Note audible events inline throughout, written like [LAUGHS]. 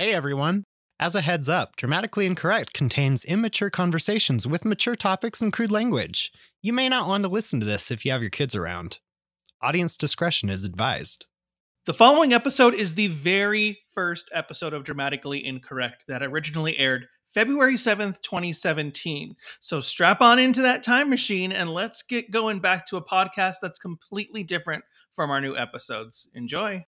Hey everyone! As a heads up, Dramatically Incorrect contains immature conversations with mature topics and crude language. You may not want to listen to this if you have your kids around. Audience discretion is advised. The following episode is the very first episode of Dramatically Incorrect that originally aired February 7th, 2017. So strap on into that time machine and let's get going back to a podcast that's completely different from our new episodes. Enjoy.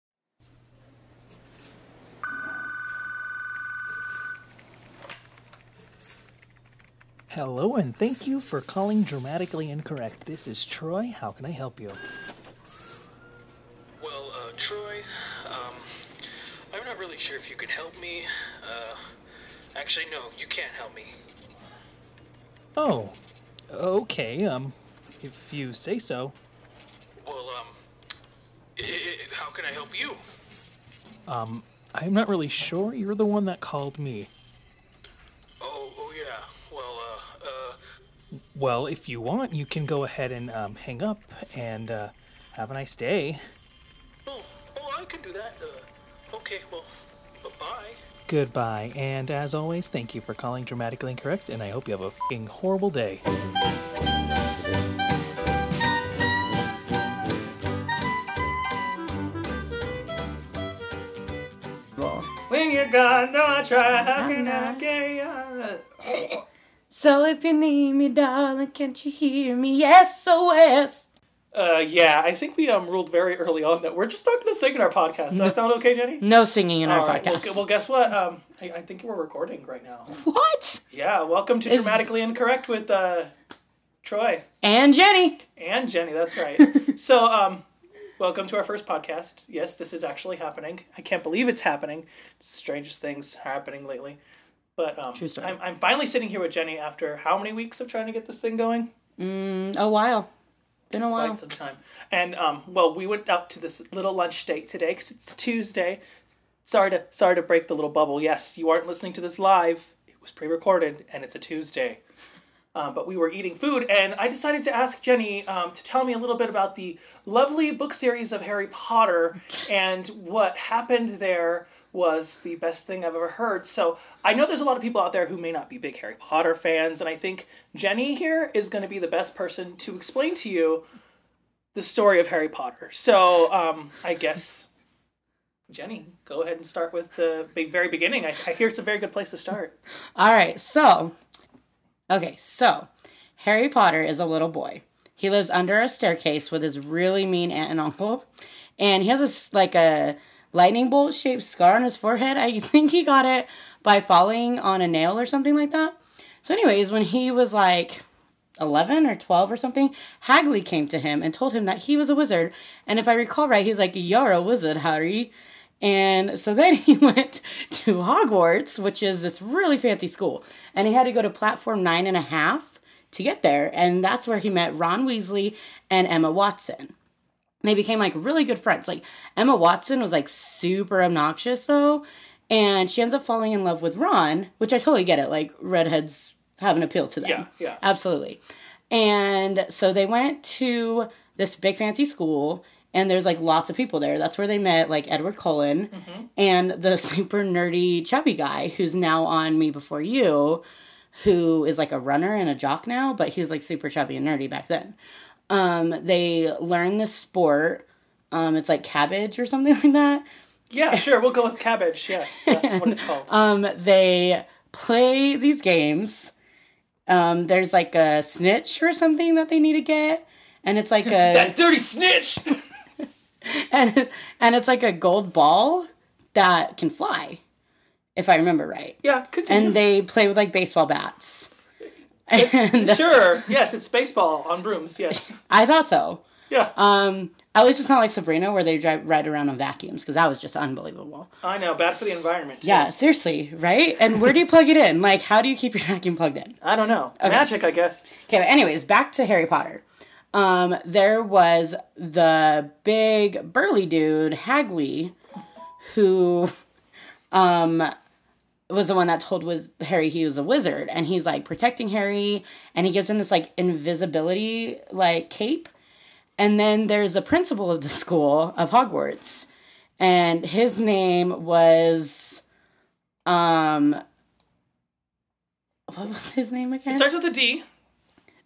Hello, and thank you for calling Dramatically Incorrect. This is Troy. How can I help you? Well, uh, Troy, um, I'm not really sure if you can help me. Uh, actually, no, you can't help me. Oh, okay, um, if you say so. Well, um, i i how can I help you? Um, I'm not really sure. You're the one that called me. Well, if you want, you can go ahead and um, hang up and uh, have a nice day. oh, oh, I can do that. Uh, okay, well, bye-bye. Goodbye, and as always, thank you for calling Dramatically Incorrect, and I hope you have a fing horrible day. When you're gone, don't try. How can I carry on? [LAUGHS] So if you need me, darling, can't you hear me? Yes, SOS. Uh, yeah, I think we um ruled very early on that we're just not going to sing in our podcast. Does that sound okay, Jenni? No singing in our All right, well, podcast. gu- well, guess what? Um, I, I think we're recording right now. what? Yeah, welcome to Is- Dramatically Incorrect with uh, Troy And Jenni. and Jenni. That's right. [LAUGHS] so, um, welcome to our first podcast. Yes, this is actually happening. I can't believe it's happening. Strangest things happening lately. But um, True story. I'm, I'm finally sitting here with Jenni after how many weeks of trying to get this thing going? Mm, a while. Been a while. quite some time. And um, well, we went out to this little lunch date today because it's Tuesday. Sorry to sorry to break the little bubble. Yes, you aren't listening to this live. It was pre-recorded, and it's a Tuesday. Um, but we were eating food, and I decided to ask Jenni um, to tell me a little bit about the lovely book series of Harry Potter [LAUGHS] and what happened there was the best thing I've ever heard. So I know there's a lot of people out there who may not be big Harry Potter fans, and I think Jenni here is going to be the best person to explain to you the story of Harry Potter. So um, I guess Jenni, go ahead and start with the very beginning. I, I hear it's a very good place to start. All right, so, okay, so Harry Potter is a little boy. He lives under a staircase with his really mean aunt and uncle, and he has a like a lightning bolt shaped scar on his forehead. I [LAUGHS] think he got it by falling on a nail or something like that. So, anyways, when he was like 11 or 12 or something, Hagley came to him and told him that he was a wizard. And if I recall right, he's like, You're a wizard, Harry. And so then [LAUGHS] he went to Hogwarts, which is this really fancy school. And he had to go to platform nine and a half to get there. And that's where he met Ron Weasley and Emma Watson. They became like really good friends. Like Emma Watson was like super obnoxious though. And she ends up falling in love with Ron, which I totally get it. Like redheads have an appeal to them. Yeah, yeah. Absolutely. And so they went to this big fancy school, and there's like lots of people there. That's where they met like Edward Cullen mm-hmm. and the [LAUGHS] super nerdy chubby guy who's now on Me Before You, who is like a runner and a jock now, but he was like super chubby and nerdy back then. Um, they learn the sport. Um, it's like cabbage or something [LAUGHS] like that. Yeah, sure. We'll go with cabbage. Yes, that's what it's called. [LAUGHS] Um, they play these games. Um, there's like a snitch or something that they need to get, and it's like a [LAUGHS] that dirty snitch. and and it's like a gold ball that can fly, if I remember right. Yeah, continue. And they play with like baseball bats. [LAUGHS] And sure. Yes, it's baseball on brooms. Yes. [LAUGHS] I thought so. Yeah. Um, at least it's not like Sabrina where they drive ride around on vacuums because that was just unbelievable. I know. Bad for the environment. too. Yeah, seriously, right? And where do you plug it in? Like, how do you keep your [LAUGHS] vacuum plugged in? I don't know. Magic, I guess. Okay, but anyways, back to Harry Potter. Um, there was the big burly dude, Hagley, who um was the one that told was Harry he was a wizard and he's like protecting Harry and he gives him this like invisibility like cape. And then there's the principal of the school of Hogwarts and his name was um what was his name again? It starts with a D.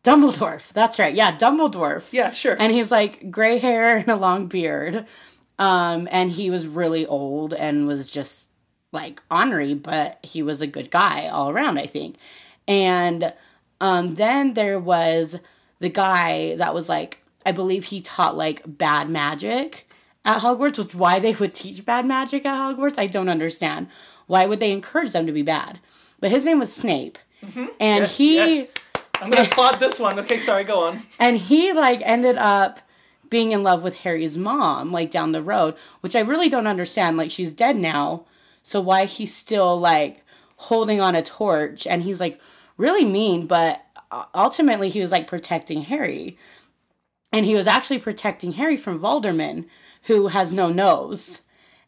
Dumbledore. That's right. Yeah, Dumbledore. Yeah, sure. And he's like gray hair and a long beard. Um, and he was really old and was just like ornery, but he was a good guy all around, I think. And um, then there was the guy that was like, I believe he taught like bad magic at Hogwarts, which why they would teach bad magic at Hogwarts, I don't understand. Why would they encourage them to be bad? But his name was Snape. And Mm-hmm. Yes, he yes. I'm gonna applaud this one. Okay, sorry, go on. and he like ended up being in love with Harry's mom like down the road, which I really don't understand. Like she's dead now, so why he's still like holding on a torch and he's like really mean, but uh, ultimately he was like protecting Harry. And he was actually protecting Harry from Voldemort, who has no nose.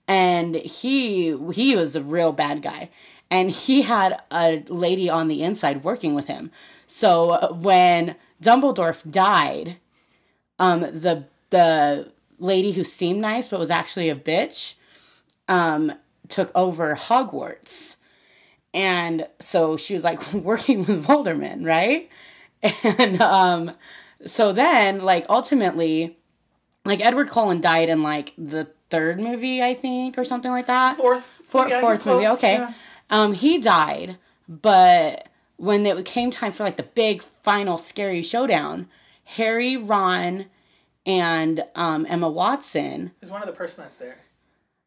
And he he was a real bad guy. And he had a lady on the inside working with him. So uh, when Dumbledore died, um, the the lady who seemed nice but was actually a bitch, um, took over Hogwarts, and so she was like [LAUGHS] working with Voldemort, right? And um, so then, like ultimately, like Edward Cullen died in like the third movie, I think, or something like that. Fourth. Four, yeah, fourth movie, close, okay. yes. Um, he died, but when it came time for like the big final scary showdown, Harry, Ron, and um, Emma Watson, Is one of the person that's there.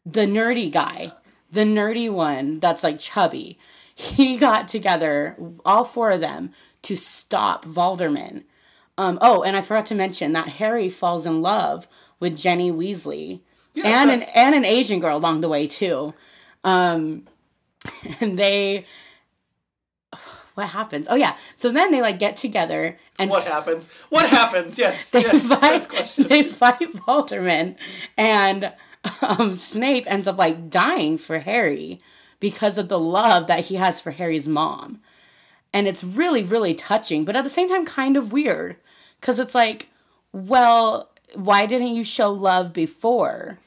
the nerdy guy, the nerdy one that's like chubby, he got together, all four of them, to stop Voldemort. Um, oh, and I forgot to mention that Harry falls in love with Jenny Weasley Yes, and an and an Asian girl along the way too. Um, [LAUGHS] and they, what happens? Oh yeah, so then they like get together and What happens? What happens? Yes. [LAUGHS] they yes. fight. Question. They fight Voldemort, and [LAUGHS] um, Snape ends up like dying for Harry because of the love that he has for Harry's mom, and it's really really touching, but at the same time kind of weird because it's like, well, why didn't you show love before?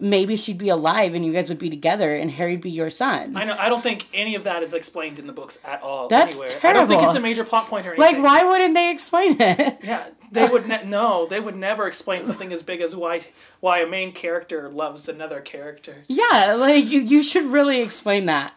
Maybe she'd be alive and you guys would be together, and Harry'd be your son. I know. I don't think any of that is explained in the books at all. That's anywhere. I don't think it's a major plot point or like, why wouldn't they explain it? Yeah, they would ne- no. They would never explain something as big as why why a main character loves another character. Yeah, like you, you should really explain that.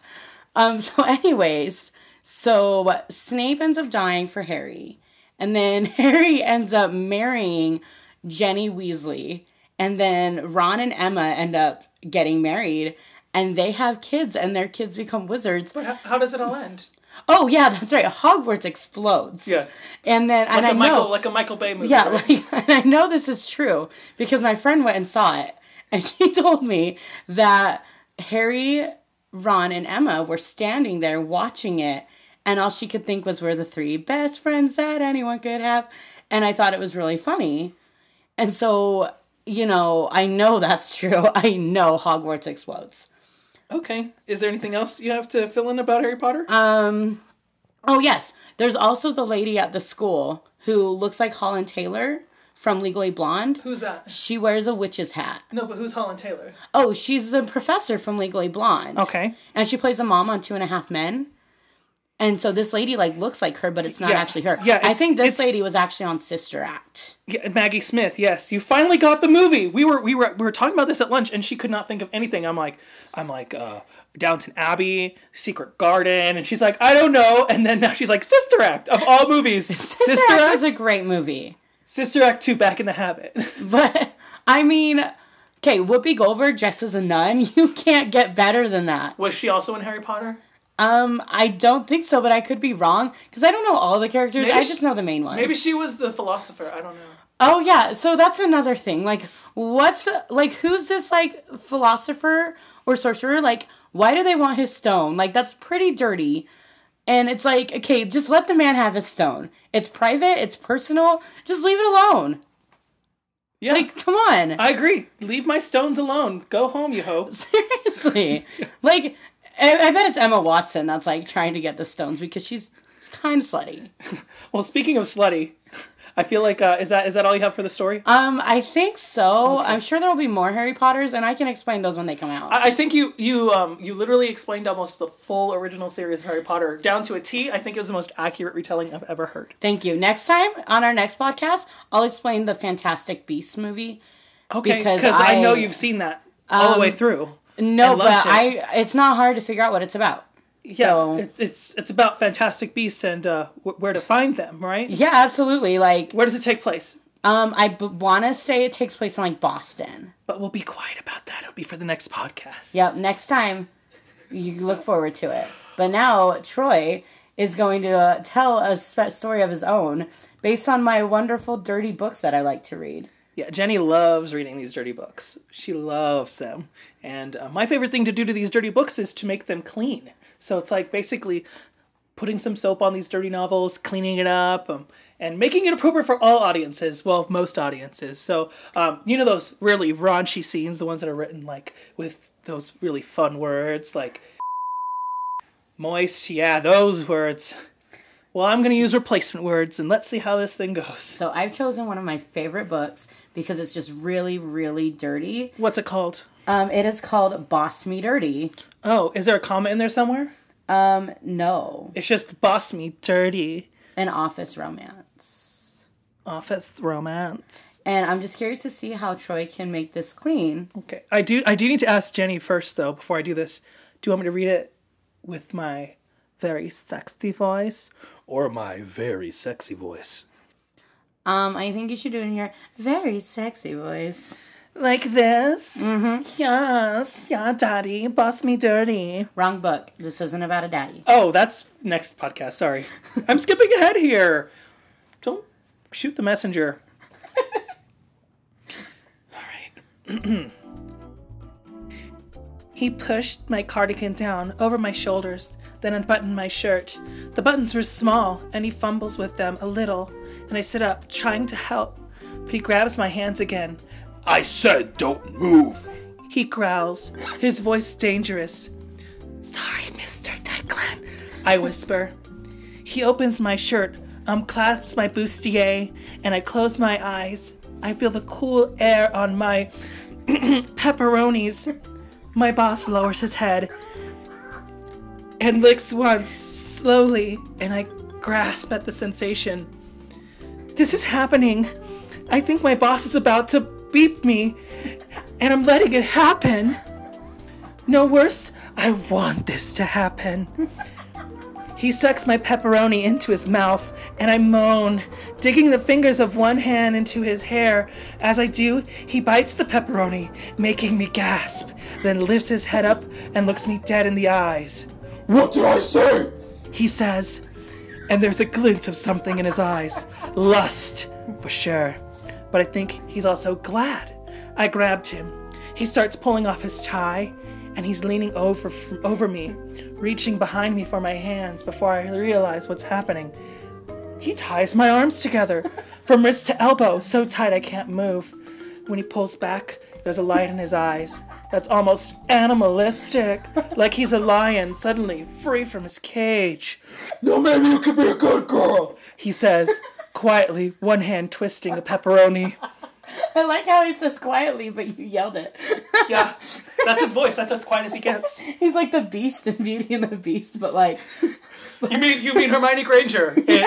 Um, [LAUGHS] so anyways, so Snape ends up dying for Harry, and then [LAUGHS] Harry ends up marrying Jenny Weasley, and then Ron and Emma end up getting married, and they have kids, and their kids become wizards. But how, how does it all end? Oh yeah, that's right. Hogwarts explodes. Yes. and then Like and a I Michael know like a Michael Bay movie. yeah, right? like, [LAUGHS] and I know this is true because my friend went and saw it, and [LAUGHS] she told me that Harry, Ron, and Emma were standing there watching it, and all she could think was, "We're the three best friends that anyone could have," and I thought it was really funny, and so you know, I know [LAUGHS] that's true. I know Hogwarts explodes. Okay. Is there anything else you have to fill in about Harry Potter? Um, oh yes, there's also the lady at the school who looks like Holland Taylor from Legally Blonde. who's that? She wears a witch's hat. No, but who's Holland Taylor? Oh, she's the professor from Legally Blonde. Okay. And she plays a mom on Two and a Half Men. And so this lady like looks like her, but it's not Yeah. actually her. Yeah, I think this lady was actually on Sister Act. Yeah, Maggie Smith. Yes, you finally got the movie. We were we were we were talking about this at lunch, and she could not think of anything. I'm like, I'm like, uh, Downton Abbey, Secret Garden, and she's like, I don't know. And then now she's like, Sister Act of all movies, [LAUGHS] Sister, Act Act, was a great movie. Sister Act two, Back in the Habit. [LAUGHS] But I mean, okay, Whoopi Goldberg dressed as a nun. [LAUGHS] You can't get better than that. Was she also in Harry Potter? Um, I don't think so, but I could be wrong because I don't know all the characters. Maybe I she- just know the main ones. Maybe she was the philosopher. I don't know. Oh yeah, so that's another thing. Like, what's like who's this like philosopher or sorcerer? Like, why do they want his stone? Like, that's pretty dirty. And it's like, okay, just let the man have his stone. It's private. It's personal. Just leave it alone. Yeah, Like, come on. I agree. Leave my stones alone. Go home, you hoe. [LAUGHS] Seriously. like, I, I bet it's Emma Watson that's like trying to get the stones because she's kind of slutty. [LAUGHS] Well, speaking of slutty, I feel like uh, is that is that all you have for the story? Um, I think so. I'm sure there will be more Harry Potters, and I can explain those when they come out. I I think you you um you literally explained almost the full original series of Harry Potter down to a T. I think it was the most accurate retelling I've ever heard. Thank you. Next time on our next podcast, I'll explain the Fantastic Beasts movie. Okay, Because because I, know you've seen that all the way through. No, but it. I it's not hard to figure out what it's about. Yeah, So- it, it's it's about fantastic beasts and uh, wh- where to find them, right? Yeah, absolutely. Like, Where does it take place? um, I b- want to say it takes place in like Boston. But we'll be quiet about that. It'll be for the next podcast. Yep. Next time, you look forward to it. But now Troy is going to uh, tell a story of his own based on my wonderful dirty books that I like to read. Yeah, Jenni loves reading these dirty books. She loves them. And uh, my favorite thing to do to these dirty books is to make them clean. So it's like basically putting some soap on these dirty novels, cleaning it up, um, and making it appropriate for all audiences. Well, most audiences. So, um, you know, those really raunchy scenes, the ones that are written like with those really fun words like moist. Yeah, those words. Well, I'm going to use replacement words and let's see how this thing goes. So I've chosen one of my favorite books because it's just really, really dirty. What's it called? Um, it is called Boss Me Dirty. Oh, is there a comma in there somewhere? Um, no, It's just boss me dirty an office romance. office romance. And I'm just curious to see how Troy can make this clean. Okay, I do. I do need to ask Jenni first though before I do this. Do you want me to read it with my very sexy voice or my very sexy voice? Um, I think you should do it in your very sexy voice. Like this? Mm-hmm. Yes, yeah, daddy, boss me dirty. Wrong book. This isn't about a daddy. Oh, that's next podcast. Sorry, [LAUGHS] I'm skipping ahead here. Don't shoot the messenger. [LAUGHS] All right. [CLEARS THROAT] he pushed my cardigan down over my shoulders, then unbuttoned my shirt. The buttons were small, and he fumbles with them a little, and I sit up, trying to help, but he grabs my hands again. I said don't move. He growls, his voice dangerous. Sorry, Mr. Declan, I whisper. He opens my shirt, um, unclasps my bustier, and I close my eyes. I feel the cool air on my [CLEARS THROAT] pepperonis. My boss lowers his head and licks once slowly, and I grasp at the sensation. This is happening. I think my boss is about to beep me, and I'm letting it happen. No worse, I want this to happen. [LAUGHS] He sucks my pepperoni into his mouth, and I moan, digging the fingers of one hand into his hair. As I do, he bites the pepperoni, making me gasp, then lifts his head up and looks me dead in the eyes. What did I say? He says, and there's a glint of something in his eyes. Lust, for sure. But I think he's also glad. I grabbed him. He starts pulling off his tie, and he's leaning over over me, reaching behind me for my hands before I realize what's happening. He ties my arms together, [LAUGHS] from wrist to elbow, so tight I can't move. When he pulls back, there's a light in his eyes that's almost animalistic, [LAUGHS] like he's a lion suddenly free from his cage. Now maybe you could be a good girl. He says, quietly, one hand twisting a pepperoni. I like how he says quietly, but you yelled it. Yeah, [LAUGHS] that's his voice. That's as quiet as he gets. He's like the Beast in Beauty and the Beast, but like, You mean you mean Hermione Granger? [LAUGHS] In,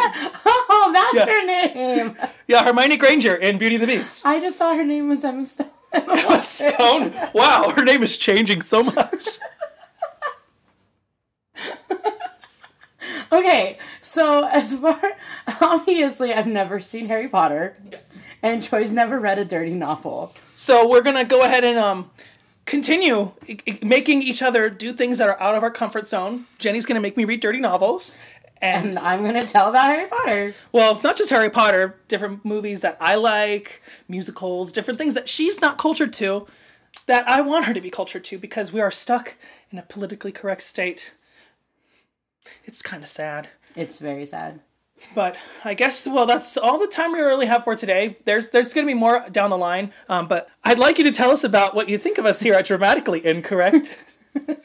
oh, that's Yeah. her name. yeah, Hermione Granger in Beauty and the Beast. I just saw her name was Emma Stone. [LAUGHS] Emma Stone. Wow, her name is changing so much. Okay, so [LAUGHS] as far obviously I've never seen Harry Potter, and Troy's never read a dirty novel. So we're gonna go ahead and um continue i- i- making each other do things that are out of our comfort zone. Jenni's gonna make me read dirty novels, and And I'm gonna tell about Harry Potter. well, not just Harry Potter, different movies that I like, musicals, different things that she's not cultured to, that I want her to be cultured to because we are stuck in a politically correct state. It's kind of sad. It's very sad. But I guess well, that's all the time we really have for today. There's there's going to be more down the line. Um, but I'd like you to tell us about what you think of us here at Dramatically Incorrect. [LAUGHS] [LAUGHS]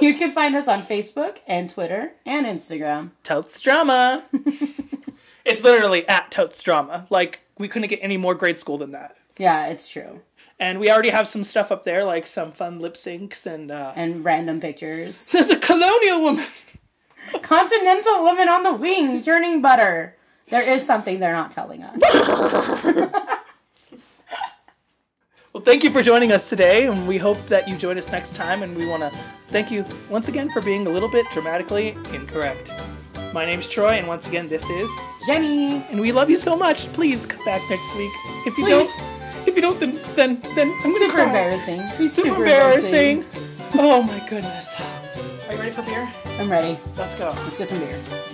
You can find us on Facebook and Twitter and Instagram. Totes drama. [LAUGHS] it's literally at Totes Drama. Like we couldn't get any more grade school than that. Yeah, it's true. And we already have some stuff up there, like some fun lip syncs and uh, And random pictures. there's a colonial woman. Continental woman on the wing churning butter. There is something they're not telling us. [LAUGHS] Well, thank you for joining us today, and we hope that you join us next time. And we want to thank you once again for being a little bit dramatically incorrect. My name's Troy, and once again, this is, Jenni, and we love you so much. Please come back next week. If you Please. don't, if you don't, then then then I'm gonna super cry. embarrassing. He's Super, super, embarrassing. Oh my goodness. Are you ready for beer? I'm ready. Let's go. Let's get some beer.